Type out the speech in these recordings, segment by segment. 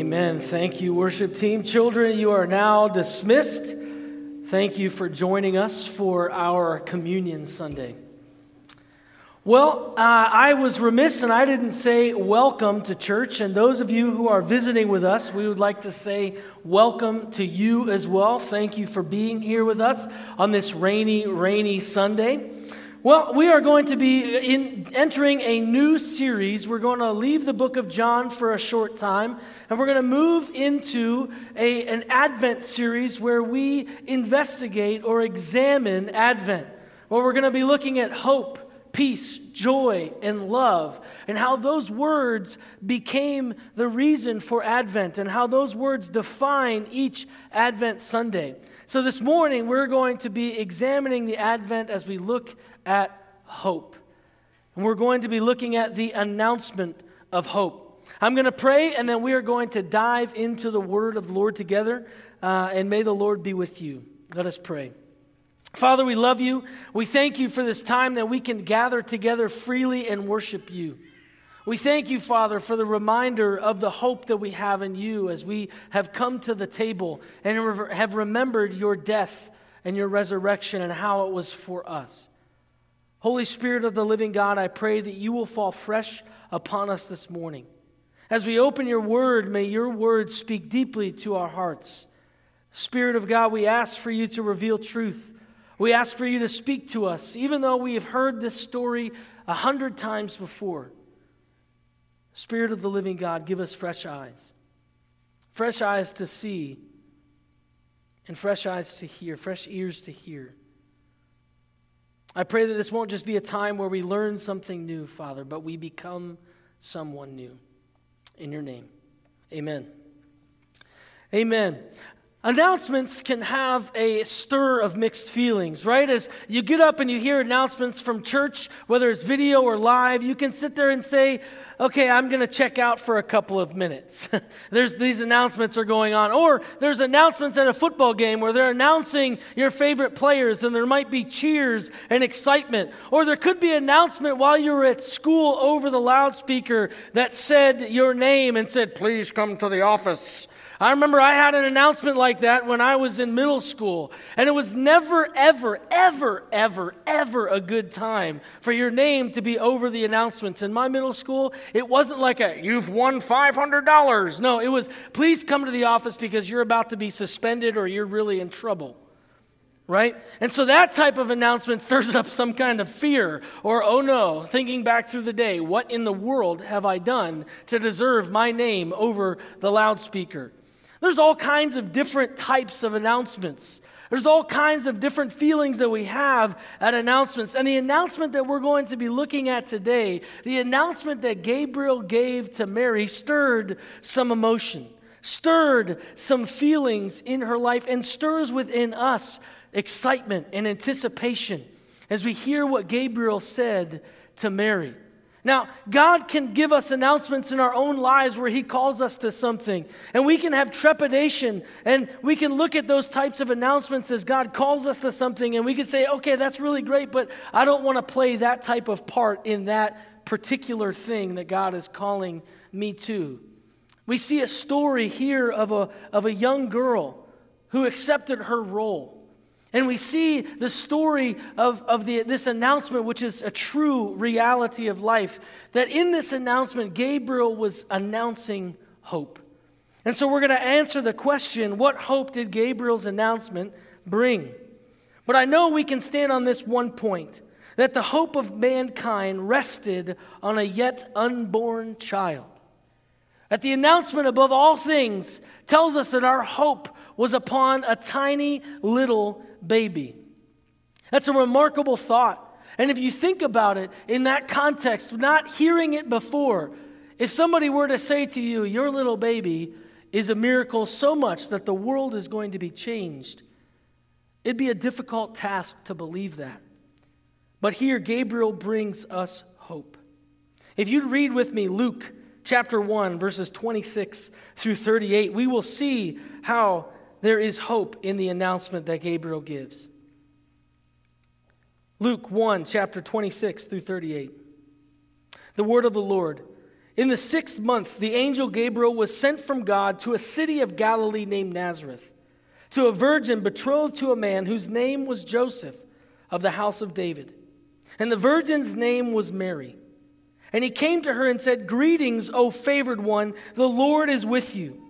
Amen. Thank you, worship team. Children, you are now dismissed. Thank you for joining us for our Communion Sunday. Well, uh, I was remiss and I didn't say welcome to church. And those of you who are visiting with us, we would like to say welcome to you as well. Thank you for being here with us on this rainy, rainy Sunday. Well, we are going to be in, entering a new series. We're going to leave the book of John for a short time, and we're going to move into a, an Advent series where we investigate or examine Advent. Well, we're going to be looking at hope, peace, joy, and love, and how those words became the reason for Advent, and how those words define each Advent Sunday. So, this morning, we're going to be examining the Advent as we look at hope. And we're going to be looking at the announcement of hope. I'm going to pray, and then we are going to dive into the word of the Lord together. Uh, and may the Lord be with you. Let us pray. Father, we love you. We thank you for this time that we can gather together freely and worship you. We thank you, Father, for the reminder of the hope that we have in you as we have come to the table and have remembered your death and your resurrection and how it was for us. Holy Spirit of the living God, I pray that you will fall fresh upon us this morning. As we open your word, may your word speak deeply to our hearts. Spirit of God, we ask for you to reveal truth. We ask for you to speak to us, even though we have heard this story a hundred times before. Spirit of the living God, give us fresh eyes. Fresh eyes to see, and fresh eyes to hear, fresh ears to hear. I pray that this won't just be a time where we learn something new, Father, but we become someone new. In your name, amen. Amen. Announcements can have a stir of mixed feelings, right? As you get up and you hear announcements from church, whether it's video or live, you can sit there and say, okay, I'm going to check out for a couple of minutes. there's these announcements are going on. Or there's announcements at a football game where they're announcing your favorite players and there might be cheers and excitement. Or there could be an announcement while you were at school over the loudspeaker that said your name and said, please come to the office. I remember I had an announcement like that when I was in middle school, and it was never, ever, ever, ever, ever a good time for your name to be over the announcements. In my middle school, it wasn't like a, you've won $500. No, it was, please come to the office because you're about to be suspended or you're really in trouble right? And so that type of announcement stirs up some kind of fear or, oh no, thinking back through the day, what in the world have I done to deserve my name over the loudspeaker? There's all kinds of different types of announcements. There's all kinds of different feelings that we have at announcements. And the announcement that we're going to be looking at today, the announcement that Gabriel gave to Mary, stirred some emotion, stirred some feelings in her life, and stirs within us excitement and anticipation as we hear what Gabriel said to Mary. Now, God can give us announcements in our own lives where He calls us to something, and we can have trepidation, and we can look at those types of announcements as God calls us to something, and we can say, okay, that's really great, but I don't want to play that type of part in that particular thing that God is calling me to. We see a story here of a, of a young girl who accepted her role. And we see the story of, of the, this announcement, which is a true reality of life, that in this announcement, Gabriel was announcing hope. And so we're going to answer the question what hope did Gabriel's announcement bring? But I know we can stand on this one point that the hope of mankind rested on a yet unborn child. That the announcement, above all things, tells us that our hope was upon a tiny little baby. That's a remarkable thought. And if you think about it in that context, not hearing it before, if somebody were to say to you, Your little baby is a miracle so much that the world is going to be changed, it'd be a difficult task to believe that. But here, Gabriel brings us hope. If you read with me Luke chapter 1, verses 26 through 38, we will see how there is hope in the announcement that Gabriel gives. Luke 1, chapter 26 through 38. The word of the Lord. in the sixth month, the angel Gabriel was sent from God to a city of Galilee named Nazareth, to a virgin betrothed to a man whose name was Joseph of the house of David. And the virgin's name was Mary. And he came to her and said, Greetings, O favored one, the Lord is with you.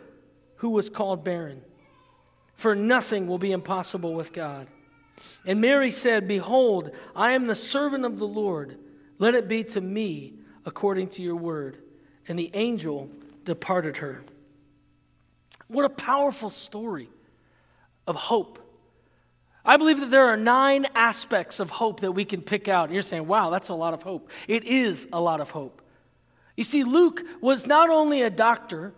who was called barren. For nothing will be impossible with God. And Mary said, Behold, I am the servant of the Lord. Let it be to me according to your word. And the angel departed her. What a powerful story of hope. I believe that there are nine aspects of hope that we can pick out. You're saying, wow, that's a lot of hope. It is a lot of hope. You see, Luke was not only a doctor,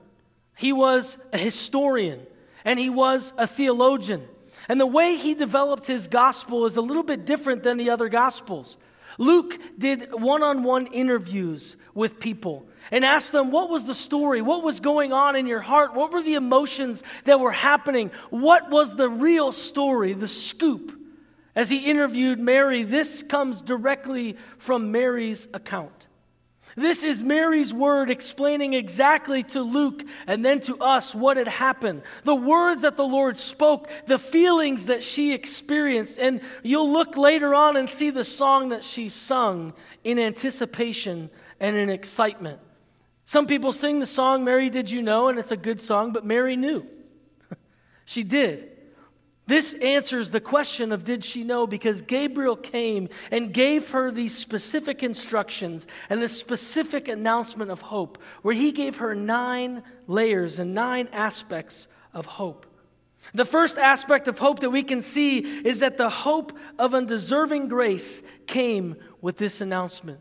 he was a historian and he was a theologian. And the way he developed his gospel is a little bit different than the other gospels. Luke did one on one interviews with people and asked them, What was the story? What was going on in your heart? What were the emotions that were happening? What was the real story, the scoop? As he interviewed Mary, this comes directly from Mary's account. This is Mary's word explaining exactly to Luke and then to us what had happened. The words that the Lord spoke, the feelings that she experienced. And you'll look later on and see the song that she sung in anticipation and in excitement. Some people sing the song, Mary Did You Know? and it's a good song, but Mary knew. she did. This answers the question of did she know because Gabriel came and gave her these specific instructions and this specific announcement of hope, where he gave her nine layers and nine aspects of hope. The first aspect of hope that we can see is that the hope of undeserving grace came with this announcement.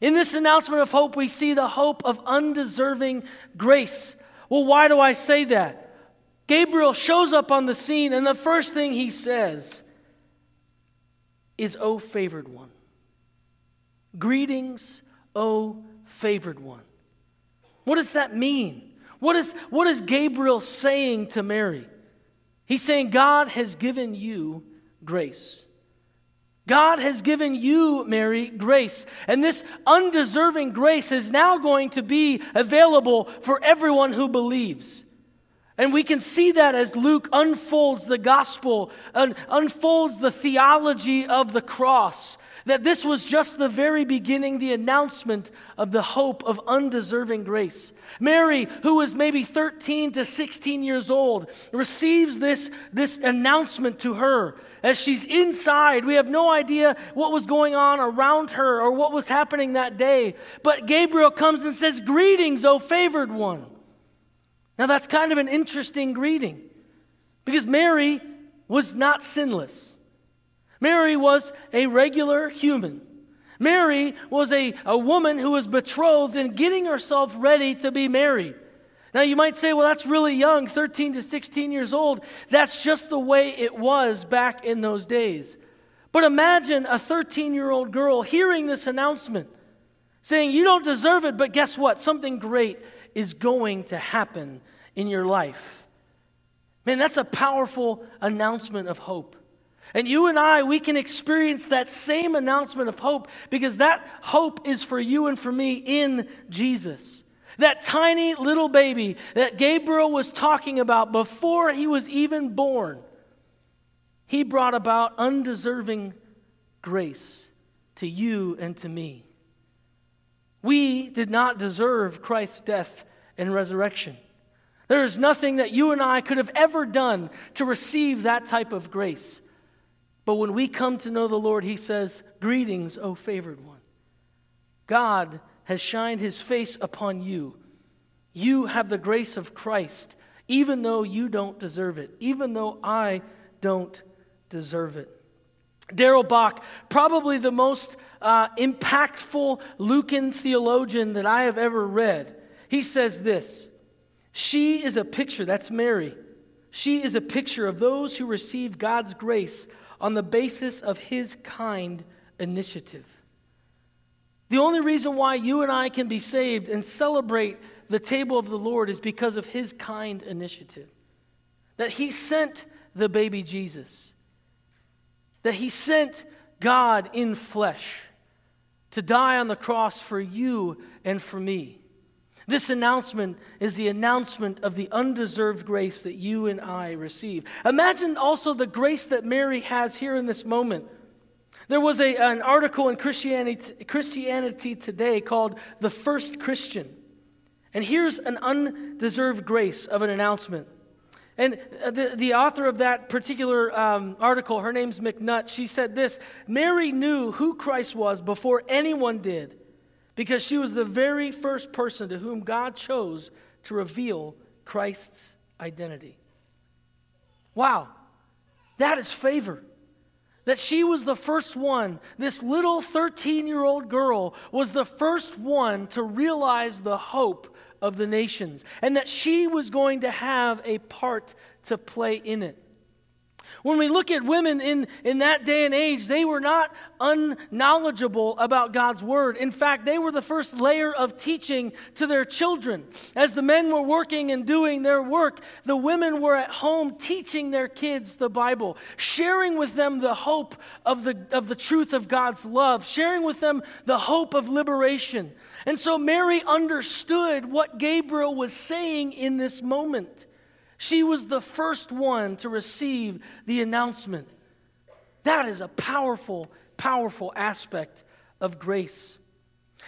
In this announcement of hope, we see the hope of undeserving grace. Well, why do I say that? Gabriel shows up on the scene, and the first thing he says is, O favored one. Greetings, O favored one. What does that mean? What is, what is Gabriel saying to Mary? He's saying, God has given you grace. God has given you, Mary, grace. And this undeserving grace is now going to be available for everyone who believes. And we can see that as Luke unfolds the gospel and unfolds the theology of the cross. That this was just the very beginning, the announcement of the hope of undeserving grace. Mary, who was maybe 13 to 16 years old, receives this, this announcement to her as she's inside. We have no idea what was going on around her or what was happening that day. But Gabriel comes and says, Greetings, O favored one. Now, that's kind of an interesting greeting because Mary was not sinless. Mary was a regular human. Mary was a, a woman who was betrothed and getting herself ready to be married. Now, you might say, well, that's really young, 13 to 16 years old. That's just the way it was back in those days. But imagine a 13 year old girl hearing this announcement saying, You don't deserve it, but guess what? Something great is going to happen in your life. Man, that's a powerful announcement of hope. And you and I, we can experience that same announcement of hope because that hope is for you and for me in Jesus. That tiny little baby that Gabriel was talking about before he was even born, he brought about undeserving grace to you and to me. We did not deserve Christ's death and resurrection. There is nothing that you and I could have ever done to receive that type of grace. But when we come to know the Lord, He says, Greetings, O favored one. God has shined His face upon you. You have the grace of Christ, even though you don't deserve it, even though I don't deserve it. Darrell Bock, probably the most uh, impactful Lucan theologian that I have ever read, he says this She is a picture, that's Mary. She is a picture of those who receive God's grace on the basis of his kind initiative. The only reason why you and I can be saved and celebrate the table of the Lord is because of his kind initiative. That he sent the baby Jesus, that he sent God in flesh to die on the cross for you and for me. This announcement is the announcement of the undeserved grace that you and I receive. Imagine also the grace that Mary has here in this moment. There was a, an article in Christianity, Christianity Today called The First Christian. And here's an undeserved grace of an announcement. And uh, the, the author of that particular um, article, her name's McNutt, she said this Mary knew who Christ was before anyone did because she was the very first person to whom God chose to reveal Christ's identity. Wow, that is favor. That she was the first one, this little 13 year old girl was the first one to realize the hope of the nations, and that she was going to have a part to play in it. When we look at women in, in that day and age, they were not unknowledgeable about God's word. In fact, they were the first layer of teaching to their children. As the men were working and doing their work, the women were at home teaching their kids the Bible, sharing with them the hope of the, of the truth of God's love, sharing with them the hope of liberation. And so Mary understood what Gabriel was saying in this moment. She was the first one to receive the announcement. That is a powerful, powerful aspect of grace.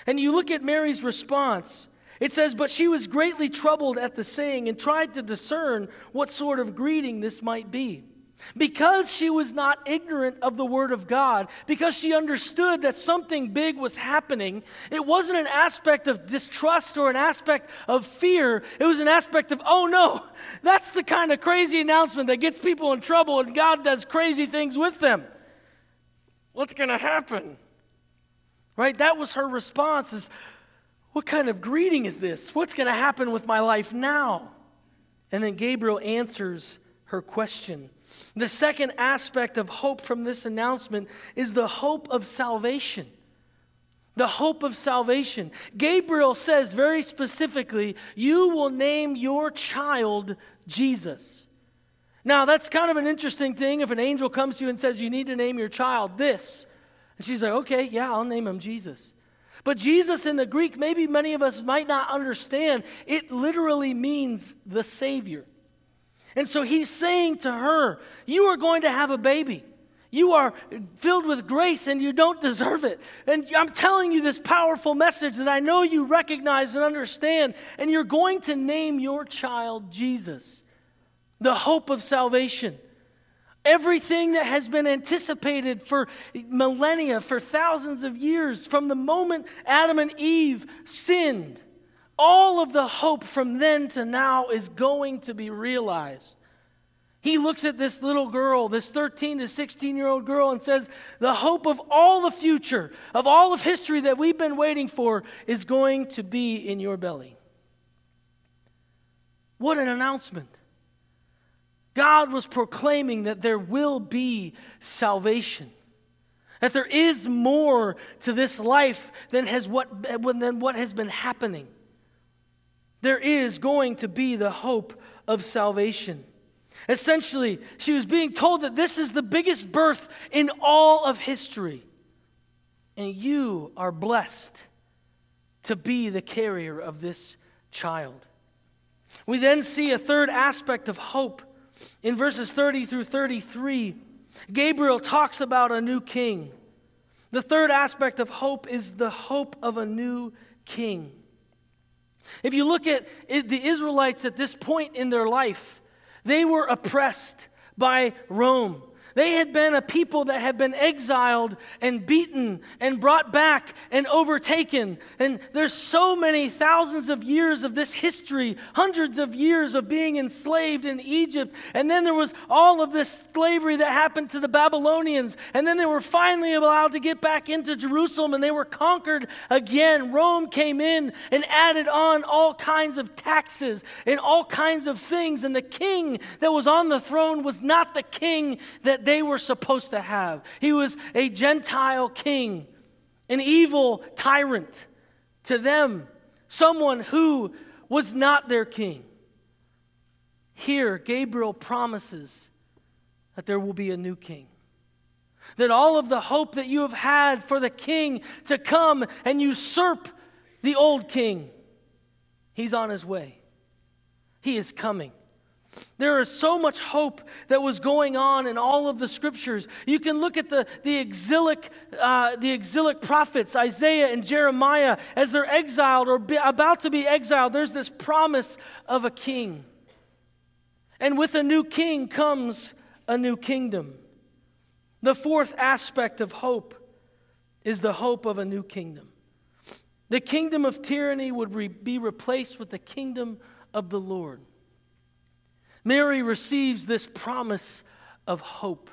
And you look at Mary's response. It says, But she was greatly troubled at the saying and tried to discern what sort of greeting this might be. Because she was not ignorant of the Word of God, because she understood that something big was happening, it wasn't an aspect of distrust or an aspect of fear. It was an aspect of, oh no, that's the kind of crazy announcement that gets people in trouble and God does crazy things with them. What's going to happen? Right? That was her response is, what kind of greeting is this? What's going to happen with my life now? And then Gabriel answers her question. The second aspect of hope from this announcement is the hope of salvation. The hope of salvation. Gabriel says very specifically, You will name your child Jesus. Now, that's kind of an interesting thing if an angel comes to you and says, You need to name your child this. And she's like, Okay, yeah, I'll name him Jesus. But Jesus in the Greek, maybe many of us might not understand, it literally means the Savior. And so he's saying to her, You are going to have a baby. You are filled with grace and you don't deserve it. And I'm telling you this powerful message that I know you recognize and understand. And you're going to name your child Jesus, the hope of salvation. Everything that has been anticipated for millennia, for thousands of years, from the moment Adam and Eve sinned all of the hope from then to now is going to be realized. He looks at this little girl, this 13 to 16 year old girl, and says, The hope of all the future, of all of history that we've been waiting for, is going to be in your belly. What an announcement! God was proclaiming that there will be salvation. That there is more to this life than, has what, than what has been happening there is going to be the hope of salvation. Essentially, she was being told that this is the biggest birth in all of history. And you are blessed to be the carrier of this child. We then see a third aspect of hope. In verses 30 through 33, Gabriel talks about a new king. The third aspect of hope is the hope of a new king. If you look at the Israelites at this point in their life, they were oppressed by Rome. They had been a people that had been exiled and beaten and brought back and overtaken. And there's so many thousands of years of this history, hundreds of years of being enslaved in Egypt. And then there was all of this slavery that happened to the Babylonians. And then they were finally allowed to get back into Jerusalem and they were conquered again. Rome came in and added on all kinds of taxes and all kinds of things. And the king that was on the throne was not the king they were supposed to have. He was a Gentile king, an evil tyrant to them, someone who was not their king. Here, Gabriel promises that there will be a new king. That all of the hope that you have had for the king to come and usurp the old king, he's on his way. He is coming. There is so much hope that was going on in all of the scriptures. You can look at the, the, exilic, uh, the exilic prophets, Isaiah and Jeremiah, as they're exiled or be, about to be exiled. There's this promise of a king. And with a new king comes a new kingdom. The fourth aspect of hope is the hope of a new kingdom. The kingdom of tyranny would re- be replaced with the kingdom of the Lord. Mary receives this promise of hope.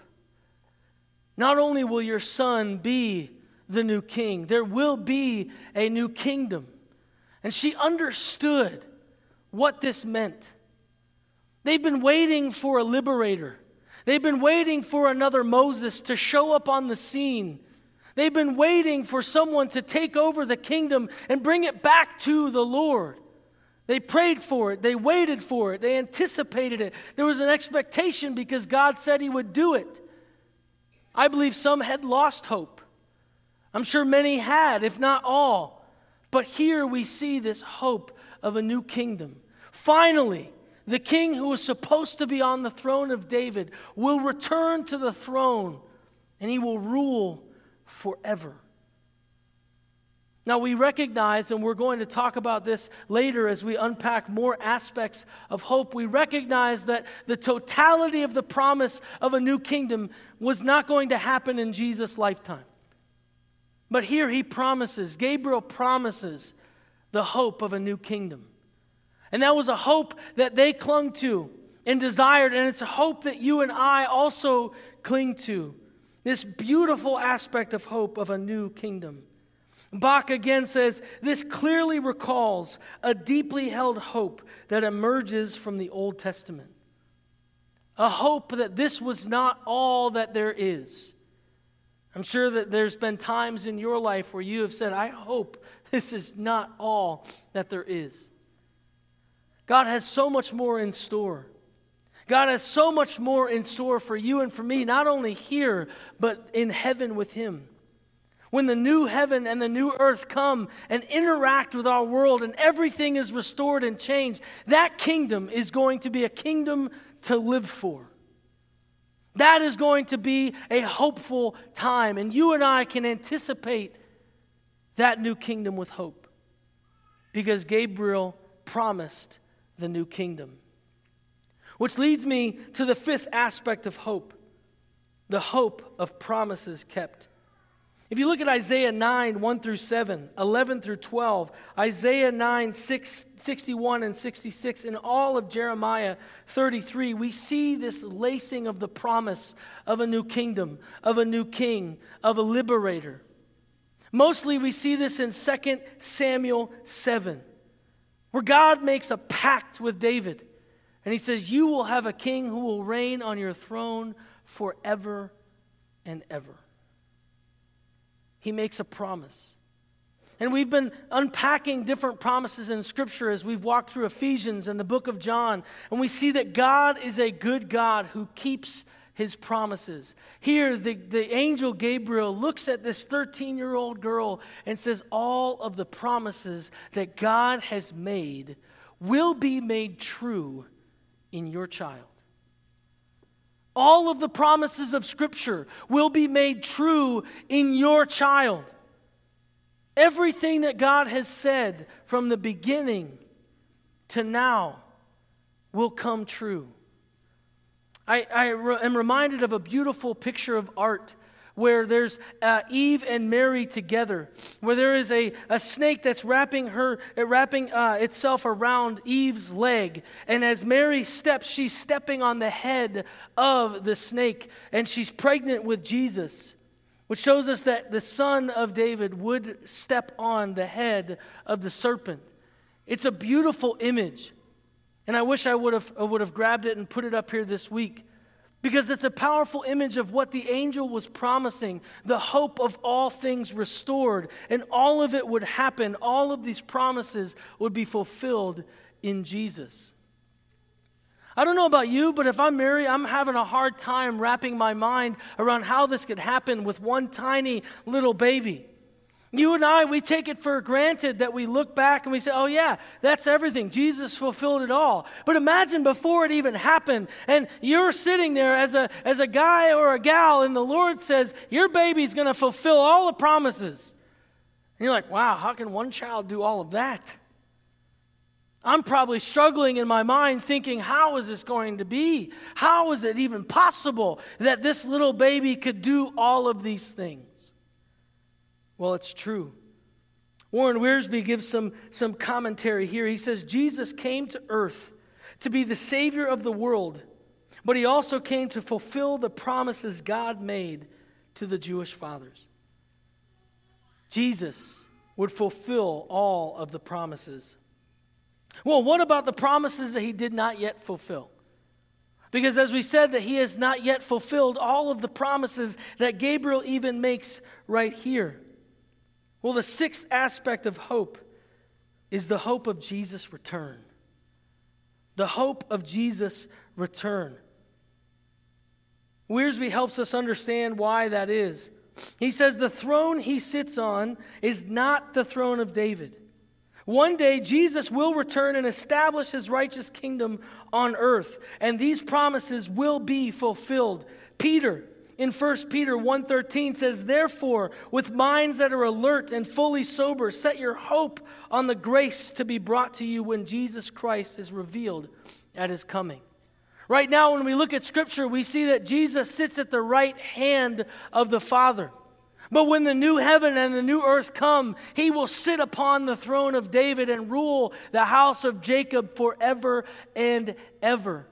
Not only will your son be the new king, there will be a new kingdom. And she understood what this meant. They've been waiting for a liberator. They've been waiting for another Moses to show up on the scene. They've been waiting for someone to take over the kingdom and bring it back to the Lord. They prayed for it, they waited for it, they anticipated it. There was an expectation because God said He would do it. I believe some had lost hope. I'm sure many had, if not all. But here we see this hope of a new kingdom. Finally, the king who was supposed to be on the throne of David will return to the throne and he will rule forever. Now, we recognize, and we're going to talk about this later as we unpack more aspects of hope. We recognize that the totality of the promise of a new kingdom was not going to happen in Jesus' lifetime. But here he promises, Gabriel promises the hope of a new kingdom. And that was a hope that they clung to and desired, and it's a hope that you and I also cling to. This beautiful aspect of hope of a new kingdom. Bock again says this clearly recalls a deeply held hope that emerges from the Old Testament. A hope that this was not all that there is. I'm sure that there's been times in your life where you have said, I hope this is not all that there is. God has so much more in store. God has so much more in store for you and for me, not only here, but in heaven with Him. When the new heaven and the new earth come and interact with our world and everything is restored and changed, that kingdom is going to be a kingdom to live for. That is going to be a hopeful time. And you and I can anticipate that new kingdom with hope because Gabriel promised the new kingdom. Which leads me to the fifth aspect of hope the hope of promises kept. If you look at Isaiah 9, 1 through 7, 11 through 12, Isaiah 9, 6, 61 and 66, and all of Jeremiah 33, we see this lacing of the promise of a new kingdom, of a new king, of a liberator. Mostly we see this in 2 Samuel 7, where God makes a pact with David. And he says, You will have a king who will reign on your throne forever and ever he makes a promise. And we've been unpacking different promises in Scripture as we've walked through Ephesians and the book of John. And we see that God is a good God who keeps his promises. Here, the, the angel Gabriel looks at this 13 year old girl and says, All of the promises that God has made will be made true in your child. All of the promises of Scripture will be made true in your child. Everything that God has said from the beginning to now will come true. I, I re- am reminded of a beautiful picture of art where there's uh, Eve and Mary together, where there is a, a snake that's wrapping her, uh, wrapping uh, itself around Eve's leg, and as Mary steps, she's stepping on the head of the snake, and she's pregnant with Jesus, which shows us that the son of David would step on the head of the serpent. It's a beautiful image, and I wish I would have, I would have grabbed it and put it up here this week because it's a powerful image of what the angel was promising the hope of all things restored, and all of it would happen. All of these promises would be fulfilled in Jesus. I don't know about you, but if I'm Mary, I'm having a hard time wrapping my mind around how this could happen with one tiny little baby. You and I, we take it for granted that we look back and we say, oh, yeah, that's everything. Jesus fulfilled it all. But imagine before it even happened, and you're sitting there as a, as a guy or a gal, and the Lord says, Your baby's going to fulfill all the promises. And you're like, wow, how can one child do all of that? I'm probably struggling in my mind thinking, how is this going to be? How is it even possible that this little baby could do all of these things? Well, it's true. Warren Wiersbe gives some, some commentary here. He says, Jesus came to earth to be the Savior of the world, but he also came to fulfill the promises God made to the Jewish fathers. Jesus would fulfill all of the promises. Well, what about the promises that he did not yet fulfill? Because as we said, that he has not yet fulfilled all of the promises that Gabriel even makes right here. Well, the sixth aspect of hope is the hope of Jesus' return. The hope of Jesus' return. Wiersbe helps us understand why that is. He says the throne he sits on is not the throne of David. One day, Jesus will return and establish his righteous kingdom on earth, and these promises will be fulfilled. Peter, in 1 Peter 1:13 says, "Therefore, with minds that are alert and fully sober, set your hope on the grace to be brought to you when Jesus Christ is revealed at his coming." Right now when we look at scripture, we see that Jesus sits at the right hand of the Father. But when the new heaven and the new earth come, he will sit upon the throne of David and rule the house of Jacob forever and ever.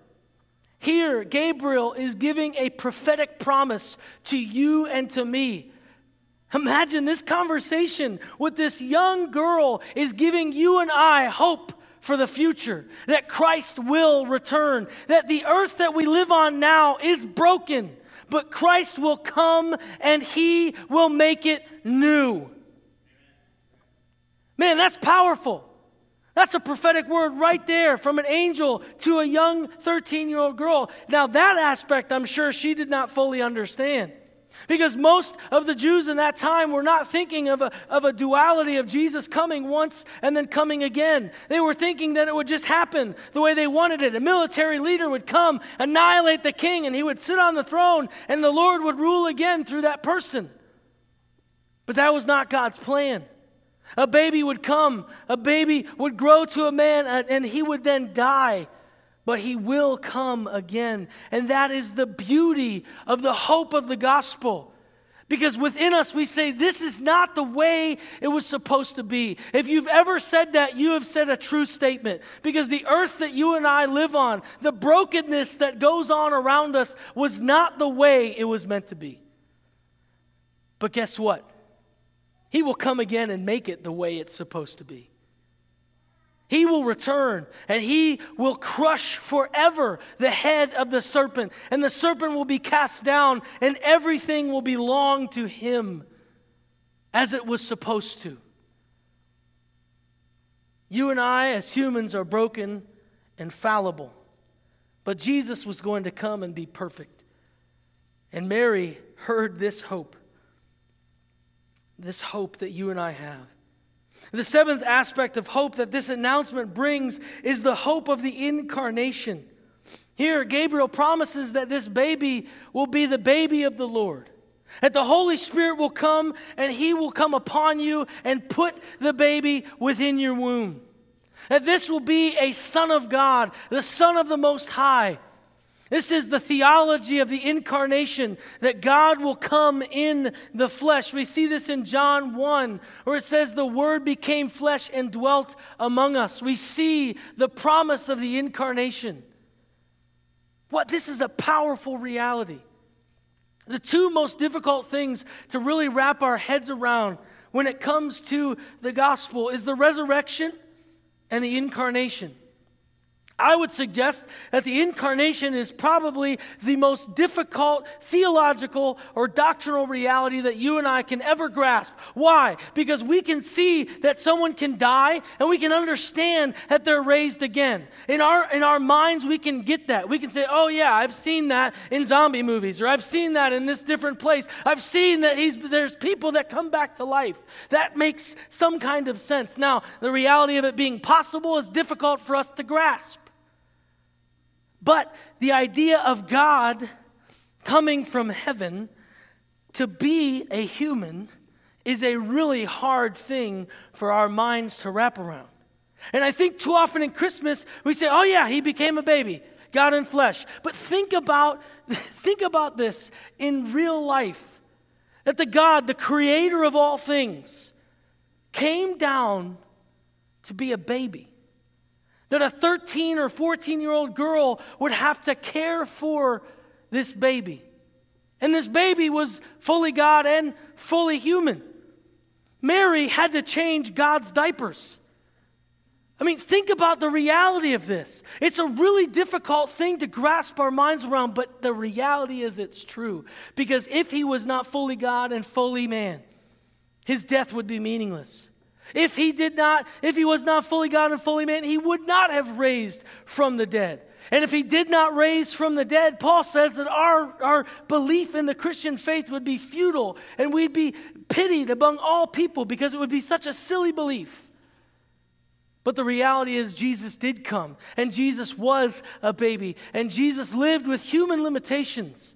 Here, Gabriel is giving a prophetic promise to you and to me. Imagine this conversation with this young girl is giving you and I hope for the future, that Christ will return, that the earth that we live on now is broken, but Christ will come and he will make it new. Man, that's powerful. That's a prophetic word right there from an angel to a young 13 year old girl. Now, that aspect, I'm sure she did not fully understand. Because most of the Jews in that time were not thinking of a, of a duality of Jesus coming once and then coming again. They were thinking that it would just happen the way they wanted it. A military leader would come, annihilate the king, and he would sit on the throne, and the Lord would rule again through that person. But that was not God's plan. A baby would come, a baby would grow to a man, and he would then die. But he will come again. And that is the beauty of the hope of the gospel. Because within us, we say, This is not the way it was supposed to be. If you've ever said that, you have said a true statement. Because the earth that you and I live on, the brokenness that goes on around us, was not the way it was meant to be. But guess what? He will come again and make it the way it's supposed to be. He will return and he will crush forever the head of the serpent, and the serpent will be cast down, and everything will belong to him as it was supposed to. You and I, as humans, are broken and fallible, but Jesus was going to come and be perfect. And Mary heard this hope this hope that you and I have. The seventh aspect of hope that this announcement brings is the hope of the incarnation. Here, Gabriel promises that this baby will be the baby of the Lord. That the Holy Spirit will come and He will come upon you and put the baby within your womb. That this will be a Son of God, the Son of the Most High. This is the theology of the incarnation, that God will come in the flesh. We see this in John 1, where it says, The Word became flesh and dwelt among us. We see the promise of the incarnation. What? This is a powerful reality. The two most difficult things to really wrap our heads around when it comes to the gospel is the resurrection and the incarnation. I would suggest that the incarnation is probably the most difficult theological or doctrinal reality that you and I can ever grasp. Why? Because we can see that someone can die and we can understand that they're raised again. In our, in our minds, we can get that. We can say, oh, yeah, I've seen that in zombie movies, or I've seen that in this different place. I've seen that he's, there's people that come back to life. That makes some kind of sense. Now, the reality of it being possible is difficult for us to grasp. But the idea of God coming from heaven to be a human is a really hard thing for our minds to wrap around. And I think too often in Christmas we say, "Oh yeah, he became a baby, God in flesh." But think about think about this in real life. That the God, the creator of all things, came down to be a baby that a 13 or 14 year old girl would have to care for this baby. And this baby was fully God and fully human. Mary had to change God's diapers. I mean, think about the reality of this. It's a really difficult thing to grasp our minds around, but the reality is it's true. Because if he was not fully God and fully man, his death would be meaningless. If he did not, if he was not fully God and fully man, he would not have raised from the dead. And if he did not raise from the dead, Paul says that our, our belief in the Christian faith would be futile and we'd be pitied among all people because it would be such a silly belief. But the reality is, Jesus did come, and Jesus was a baby, and Jesus lived with human limitations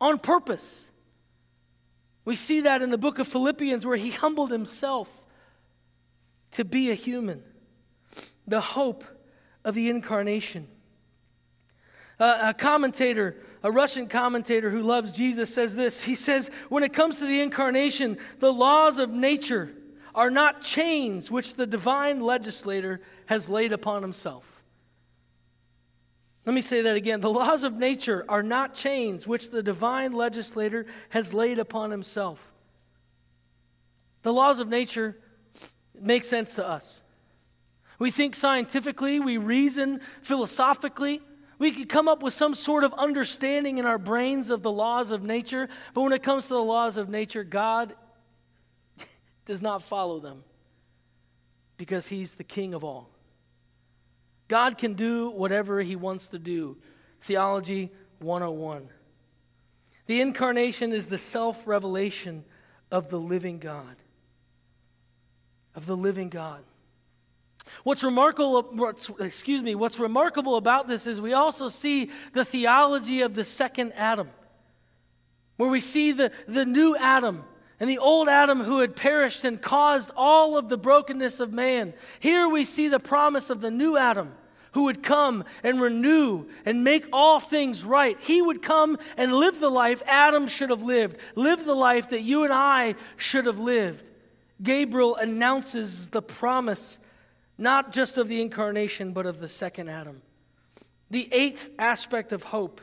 on purpose. We see that in the book of Philippians where he humbled himself to be a human, the hope of the incarnation. Uh, a commentator, a Russian commentator who loves Jesus, says this. He says, When it comes to the incarnation, the laws of nature are not chains which the divine legislator has laid upon himself. Let me say that again. The laws of nature are not chains which the divine legislator has laid upon himself. The laws of nature makes sense to us. We think scientifically, we reason philosophically. We could come up with some sort of understanding in our brains of the laws of nature, but when it comes to the laws of nature, God does not follow them because He's the King of all. God can do whatever He wants to do. Theology 101. The incarnation is the self revelation of the living God of the living God. What's remarkable, what's, excuse me, what's remarkable about this is we also see the theology of the second Adam, where we see the, the new Adam and the old Adam who had perished and caused all of the brokenness of man. Here we see the promise of the new Adam who would come and renew and make all things right. He would come and live the life Adam should have lived, live the life that you and I should have lived. Gabriel announces the promise not just of the incarnation, but of the second Adam. The eighth aspect of hope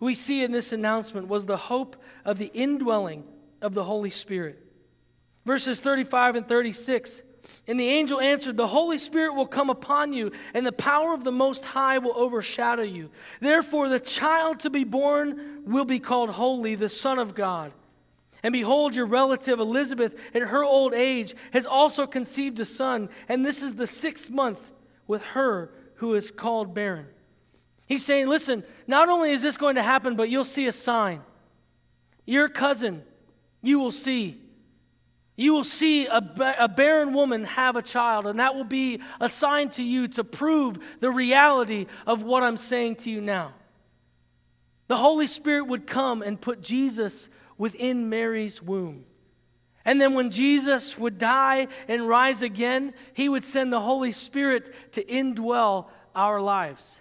we see in this announcement was the hope of the indwelling of the Holy Spirit. Verses 35 and 36. And the angel answered, The Holy Spirit will come upon you, and the power of the Most High will overshadow you. Therefore, the child to be born will be called Holy, the Son of God. And behold, your relative Elizabeth, in her old age, has also conceived a son, and this is the sixth month with her who is called barren. He's saying, listen, not only is this going to happen, but you'll see a sign. Your cousin, you will see. You will see a, a barren woman have a child, and that will be a sign to you to prove the reality of what I'm saying to you now. The Holy Spirit would come and put Jesus within Mary's womb. And then when Jesus would die and rise again, he would send the Holy Spirit to indwell our lives.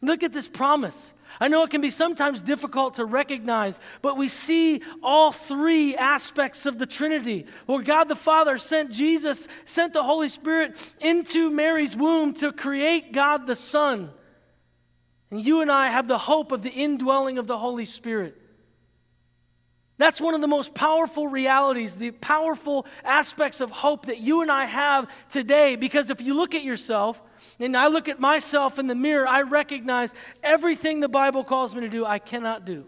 Look at this promise. I know it can be sometimes difficult to recognize, but we see all three aspects of the Trinity. Where God the Father sent Jesus, sent the Holy Spirit into Mary's womb to create God the Son. And you and I have the hope of the indwelling of the Holy Spirit. That's one of the most powerful realities, the powerful aspects of hope that you and I have today. Because if you look at yourself, and I look at myself in the mirror, I recognize everything the Bible calls me to do, I cannot do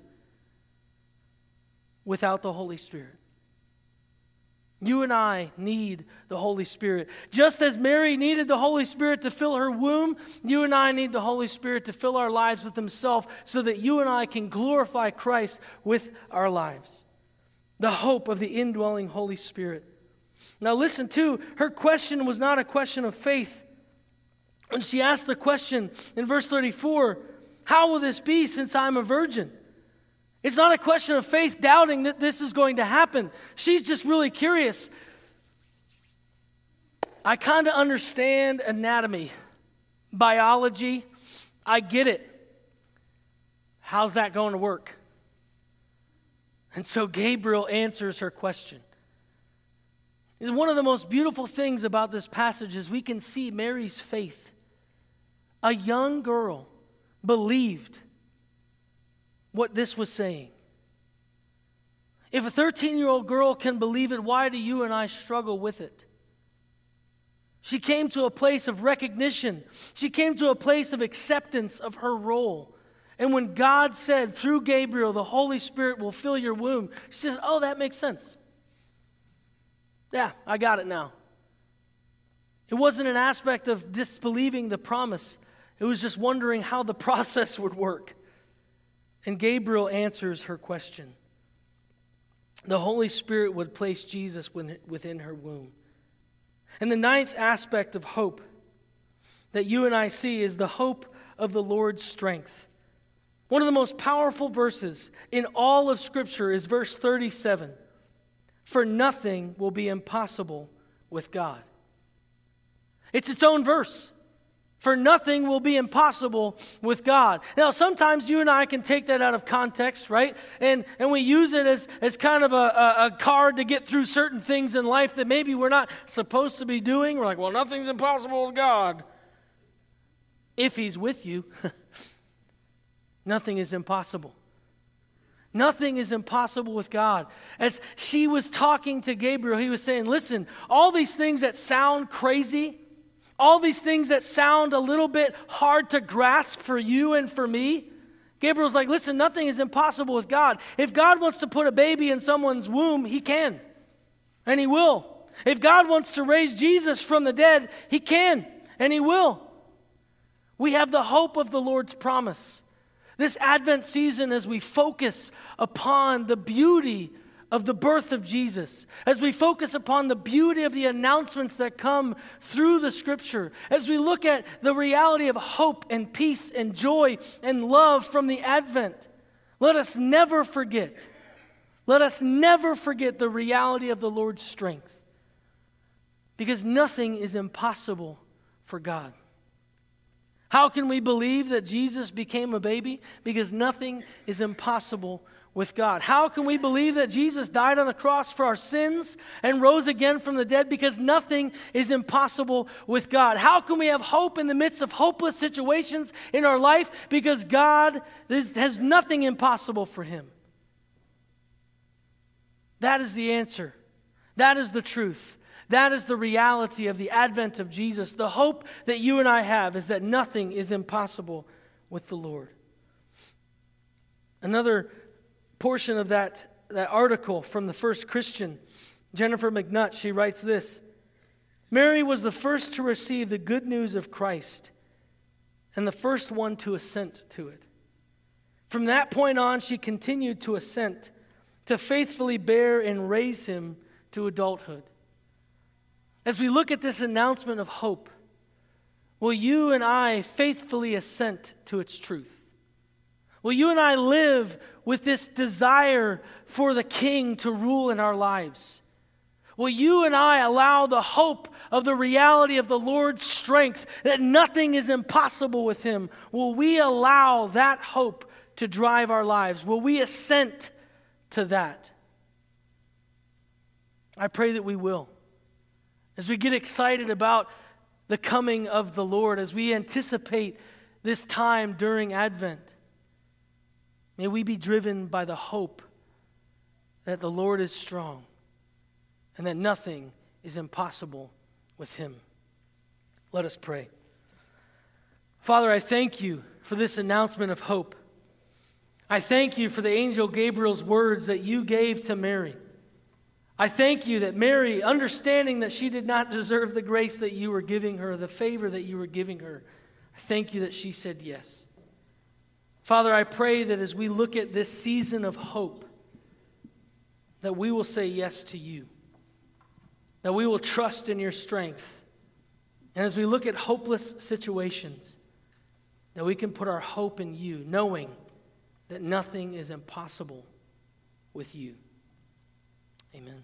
without the Holy Spirit. You and I need the Holy Spirit. Just as Mary needed the Holy Spirit to fill her womb, you and I need the Holy Spirit to fill our lives with Himself so that you and I can glorify Christ with our lives. The hope of the indwelling Holy Spirit. Now, listen, too, her question was not a question of faith. When she asked the question in verse 34, How will this be since I'm a virgin? It's not a question of faith doubting that this is going to happen. She's just really curious. I kind of understand anatomy, biology. I get it. How's that going to work? And so Gabriel answers her question. One of the most beautiful things about this passage is we can see Mary's faith. A young girl believed what this was saying. If a 13 year old girl can believe it, why do you and I struggle with it? She came to a place of recognition. She came to a place of acceptance of her role. And when God said through Gabriel, the Holy Spirit will fill your womb, she says, Oh, that makes sense. Yeah, I got it now. It wasn't an aspect of disbelieving the promise, it was just wondering how the process would work. And Gabriel answers her question. The Holy Spirit would place Jesus within her womb. And the ninth aspect of hope that you and I see is the hope of the Lord's strength. One of the most powerful verses in all of Scripture is verse 37 For nothing will be impossible with God. It's its own verse. For nothing will be impossible with God. Now, sometimes you and I can take that out of context, right? And, and we use it as, as kind of a, a, a card to get through certain things in life that maybe we're not supposed to be doing. We're like, well, nothing's impossible with God. If He's with you, nothing is impossible. Nothing is impossible with God. As she was talking to Gabriel, he was saying, Listen, all these things that sound crazy, all these things that sound a little bit hard to grasp for you and for me. Gabriel's like, listen, nothing is impossible with God. If God wants to put a baby in someone's womb, he can, and he will. If God wants to raise Jesus from the dead, he can, and he will. We have the hope of the Lord's promise. This Advent season, as we focus upon the beauty of the birth of Jesus, as we focus upon the beauty of the announcements that come through the scripture, as we look at the reality of hope and peace and joy and love from the Advent, let us never forget, let us never forget the reality of the Lord's strength. Because nothing is impossible for God. How can we believe that Jesus became a baby? Because nothing is impossible with God. How can we believe that Jesus died on the cross for our sins and rose again from the dead? Because nothing is impossible with God. How can we have hope in the midst of hopeless situations in our life? Because God has nothing impossible for Him. That is the answer. That is the truth. That is the reality of the advent of Jesus. The hope that you and I have is that nothing is impossible with the Lord. Another portion of that, that article from the first Christian, Jennifer McNutt, she writes this Mary was the first to receive the good news of Christ and the first one to assent to it. From that point on, she continued to assent, to faithfully bear and raise him to adulthood. As we look at this announcement of hope, will you and I faithfully assent to its truth? Will you and I live with this desire for the King to rule in our lives? Will you and I allow the hope of the reality of the Lord's strength, that nothing is impossible with Him? Will we allow that hope to drive our lives? Will we assent to that? I pray that we will. As we get excited about the coming of the Lord, as we anticipate this time during Advent, may we be driven by the hope that the Lord is strong and that nothing is impossible with him. Let us pray. Father, I thank you for this announcement of hope. I thank you for the angel Gabriel's words that you gave to Mary. I thank you that Mary, understanding that she did not deserve the grace that you were giving her, the favor that you were giving her, I thank you that she said yes. Father, I pray that as we look at this season of hope, that we will say yes to you that we will trust in your strength. And as we look at hopeless situations, that we can put our hope in you, knowing that nothing is impossible with you. Amen.